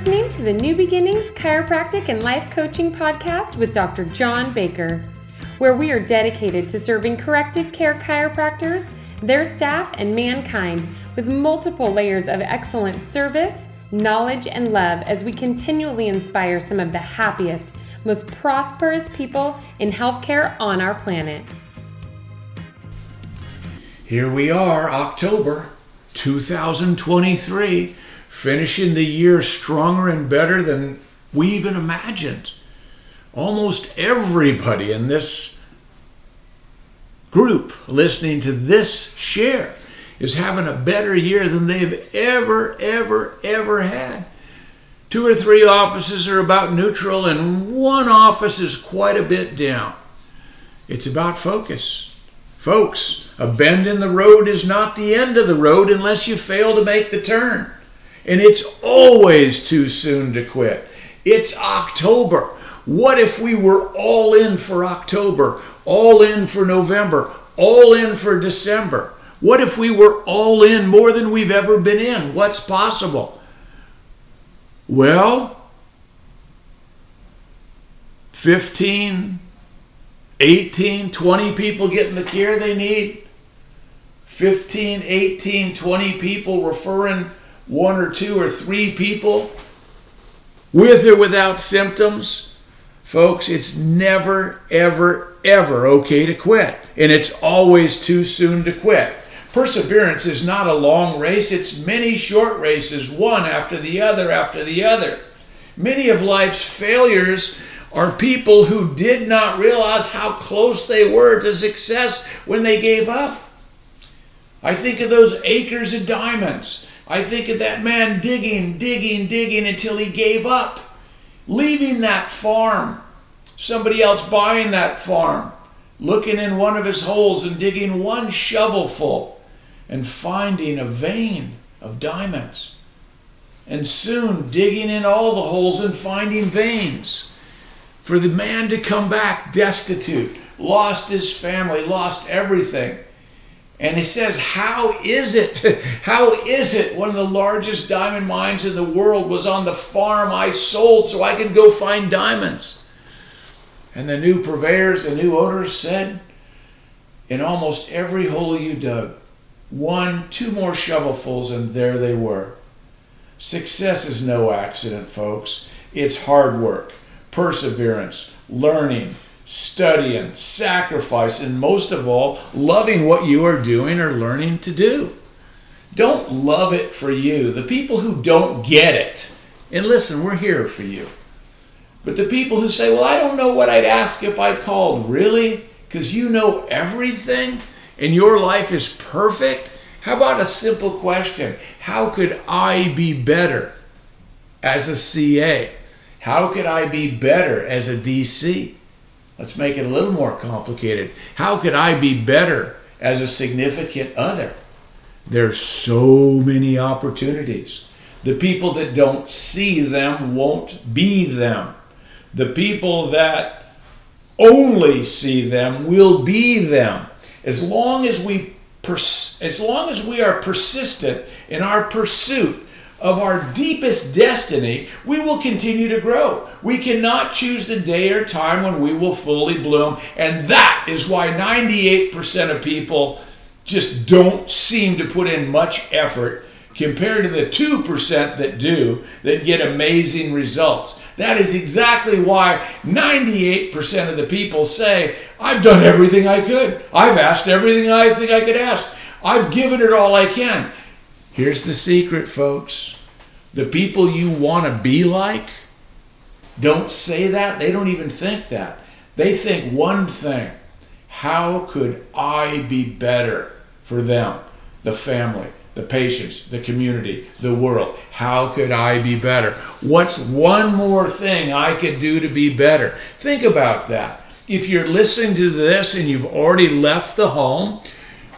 listening to the New Beginnings Chiropractic and Life Coaching Podcast with Dr. John Baker, where we are dedicated to serving corrective care chiropractors, their staff, and mankind with multiple layers of excellent service, knowledge, and love as we continually inspire some of the happiest, most prosperous people in healthcare on our planet. Here we are, October 2023 finishing the year stronger and better than we even imagined. Almost everybody in this group listening to this share is having a better year than they've ever, ever, ever had. Two or three offices are about neutral, and one office is quite a bit down. It's about focus. Folks, a bend in the road is not the end of the road unless you fail to make the turn. And it's always too soon to quit. It's October. What if we were all in for October, all in for November, all in for December? What if we were all in more than we've ever been in? What's possible? Well, 15, 18, 20 people getting the care they need. 15, 18, 20 people referring one or two or three people with or without symptoms, folks, it's never, ever, ever okay to quit. And it's always too soon to quit. Perseverance is not a long race, it's many short races, one after the other after the other. Many of life's failures are people who did not realize how close they were to success when they gave up. I think of those acres of diamonds I think of that man digging, digging, digging until he gave up, leaving that farm, somebody else buying that farm, looking in one of his holes and digging one shovelful and finding a vein of diamonds. And soon digging in all the holes and finding veins. For the man to come back destitute, lost his family, lost everything and he says, How is it? How is it one of the largest diamond mines in the world was on the farm I sold so I could go find diamonds? And the new purveyors, the new owners said, In almost every hole you dug, one, two more shovelfuls, and there they were. Success is no accident, folks. It's hard work, perseverance, learning, studying, sacrificing, and most of all, loving what you are doing or learning to do. Don't love it for you. The people who don't get it, and listen, we're here for you. But the people who say, well, I don't know what I'd ask if I called, really? Because you know everything and your life is perfect? How about a simple question? How could I be better as a CA? How could I be better as a DC? Let's make it a little more complicated. How could I be better as a significant other? There's so many opportunities. The people that don't see them won't be them. The people that only see them will be them. As long as we pers- as long as we are persistent in our pursuit of our deepest destiny, we will continue to grow. We cannot choose the day or time when we will fully bloom. And that is why 98% of people just don't seem to put in much effort compared to the 2% that do, that get amazing results. That is exactly why 98% of the people say, I've done everything I could. I've asked everything I think I could ask. I've given it all I can. Here's the secret, folks. The people you want to be like don't say that. They don't even think that. They think one thing how could I be better for them, the family, the patients, the community, the world? How could I be better? What's one more thing I could do to be better? Think about that. If you're listening to this and you've already left the home,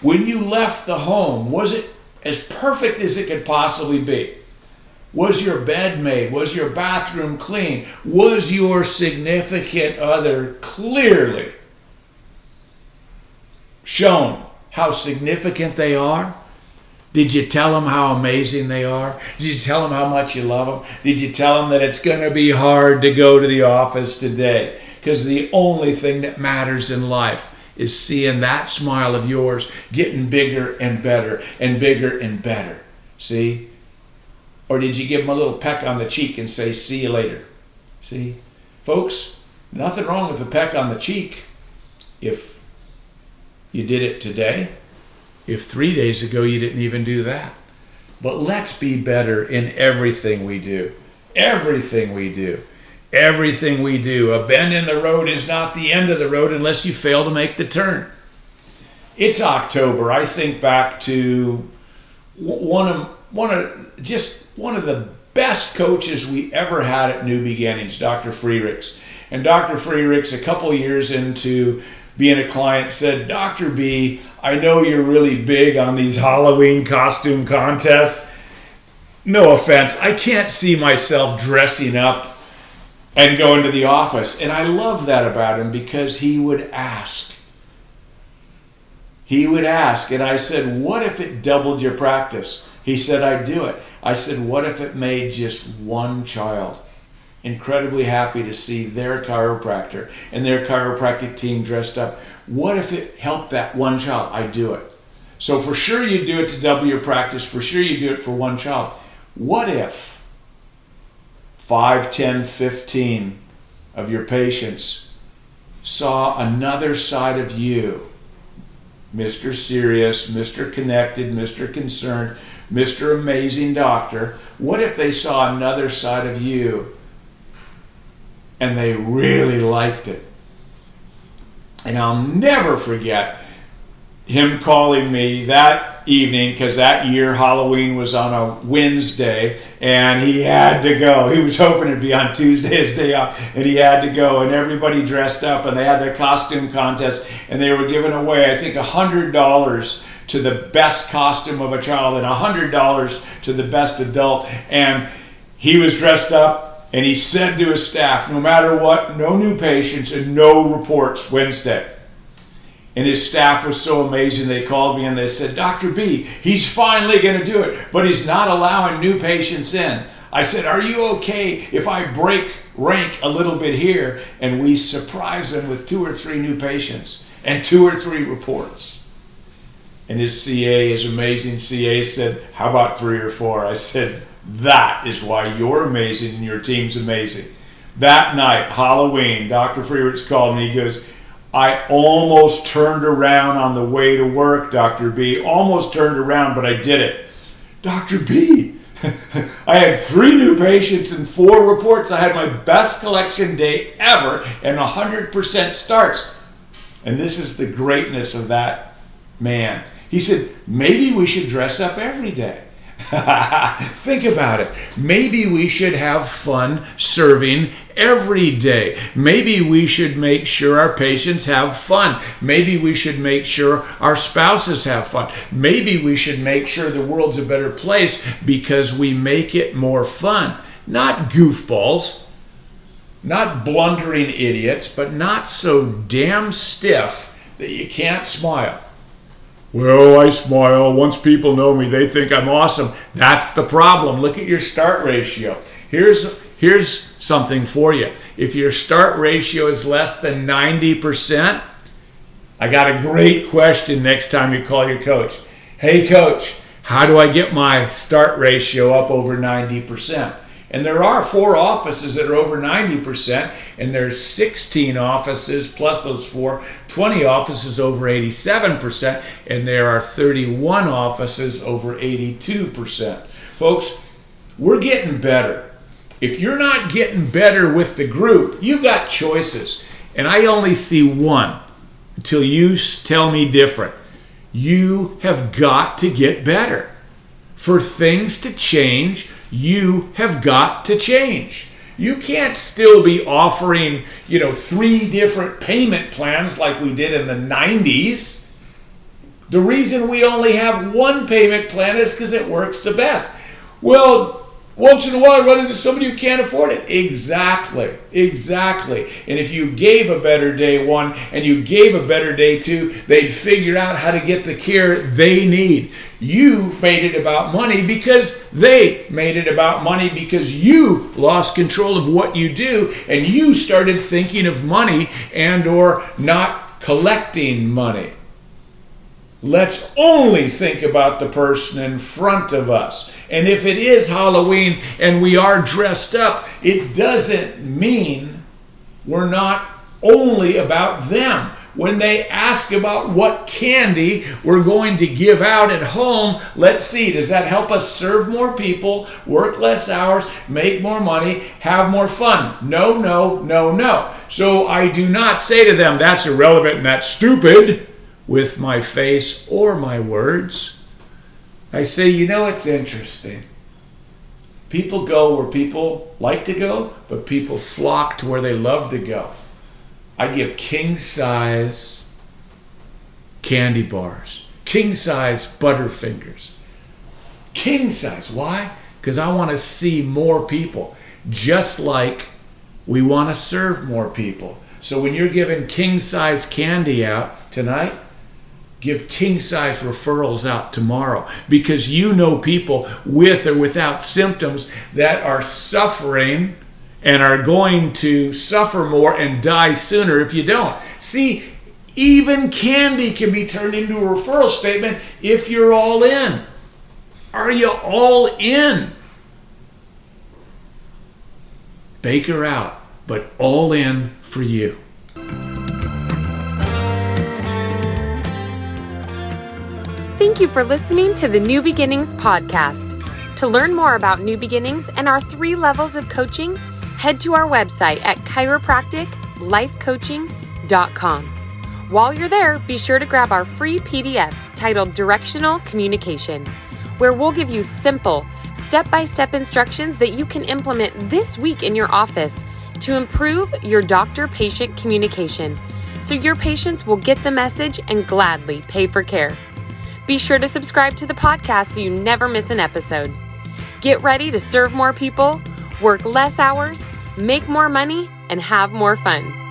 when you left the home, was it as perfect as it could possibly be? Was your bed made? Was your bathroom clean? Was your significant other clearly shown how significant they are? Did you tell them how amazing they are? Did you tell them how much you love them? Did you tell them that it's going to be hard to go to the office today? Because the only thing that matters in life is seeing that smile of yours getting bigger and better and bigger and better. See? Or did you give them a little peck on the cheek and say, see you later? See? Folks, nothing wrong with a peck on the cheek if you did it today if three days ago you didn't even do that. But let's be better in everything we do. Everything we do. Everything we do. A bend in the road is not the end of the road unless you fail to make the turn. It's October. I think back to one of one of just one of the best coaches we ever had at New Beginnings, Dr. Freerichs. And Dr. Freerichs, a couple years into being a client said, Dr. B, I know you're really big on these Halloween costume contests. No offense, I can't see myself dressing up and going to the office. And I love that about him because he would ask. He would ask. And I said, What if it doubled your practice? He said, I'd do it. I said, What if it made just one child? incredibly happy to see their chiropractor and their chiropractic team dressed up. What if it helped that one child? I'd do it. So for sure you do it to double your practice. For sure you do it for one child. What if 5, 10, 15 of your patients saw another side of you? Mr. Serious, Mr. Connected, Mr. Concerned, Mr. Amazing Doctor. What if they saw another side of you and they really liked it. And I'll never forget him calling me that evening because that year Halloween was on a Wednesday and he had to go. He was hoping it'd be on Tuesday, his day off, and he had to go. And everybody dressed up and they had their costume contest and they were giving away, I think, a $100 to the best costume of a child and a $100 to the best adult. And he was dressed up and he said to his staff, no matter what, no new patients and no reports Wednesday. And his staff was so amazing, they called me and they said, Dr. B, he's finally going to do it, but he's not allowing new patients in. I said, Are you okay if I break rank a little bit here and we surprise them with two or three new patients and two or three reports? And his CA, his amazing CA, said, How about three or four? I said, that is why you're amazing and your team's amazing. That night, Halloween, Dr. Freerichs called me. He goes, I almost turned around on the way to work, Dr. B. Almost turned around, but I did it. Dr. B, I had three new patients and four reports. I had my best collection day ever and 100% starts. And this is the greatness of that man. He said, maybe we should dress up every day. Think about it. Maybe we should have fun serving every day. Maybe we should make sure our patients have fun. Maybe we should make sure our spouses have fun. Maybe we should make sure the world's a better place because we make it more fun. Not goofballs, not blundering idiots, but not so damn stiff that you can't smile. Well, I smile. Once people know me, they think I'm awesome. That's the problem. Look at your start ratio. Here's here's something for you. If your start ratio is less than 90%, I got a great question next time you call your coach. Hey coach, how do I get my start ratio up over 90%? And there are four offices that are over 90%, and there's 16 offices plus those four, 20 offices over 87%, and there are 31 offices over 82%. Folks, we're getting better. If you're not getting better with the group, you've got choices. And I only see one until you tell me different. You have got to get better. For things to change, you have got to change. You can't still be offering, you know, three different payment plans like we did in the 90s. The reason we only have one payment plan is because it works the best. Well, Once in a while, run into somebody who can't afford it. Exactly. Exactly. And if you gave a better day one and you gave a better day two, they'd figure out how to get the care they need. You made it about money because they made it about money because you lost control of what you do and you started thinking of money and or not collecting money. Let's only think about the person in front of us. And if it is Halloween and we are dressed up, it doesn't mean we're not only about them. When they ask about what candy we're going to give out at home, let's see, does that help us serve more people, work less hours, make more money, have more fun? No, no, no, no. So I do not say to them, that's irrelevant and that's stupid with my face or my words. I say, you know, it's interesting. People go where people like to go, but people flock to where they love to go. I give king size candy bars, king size Butterfingers. King size. Why? Because I want to see more people, just like we want to serve more people. So when you're giving king size candy out tonight, give king size referrals out tomorrow because you know people with or without symptoms that are suffering and are going to suffer more and die sooner if you don't. See, even candy can be turned into a referral statement if you're all in. Are you all in? Baker out, but all in for you. Thank you for listening to the New Beginnings podcast. To learn more about New Beginnings and our three levels of coaching, head to our website at chiropracticlifecoaching.com. While you're there, be sure to grab our free PDF titled Directional Communication, where we'll give you simple, step by step instructions that you can implement this week in your office to improve your doctor patient communication so your patients will get the message and gladly pay for care. Be sure to subscribe to the podcast so you never miss an episode. Get ready to serve more people, work less hours, make more money, and have more fun.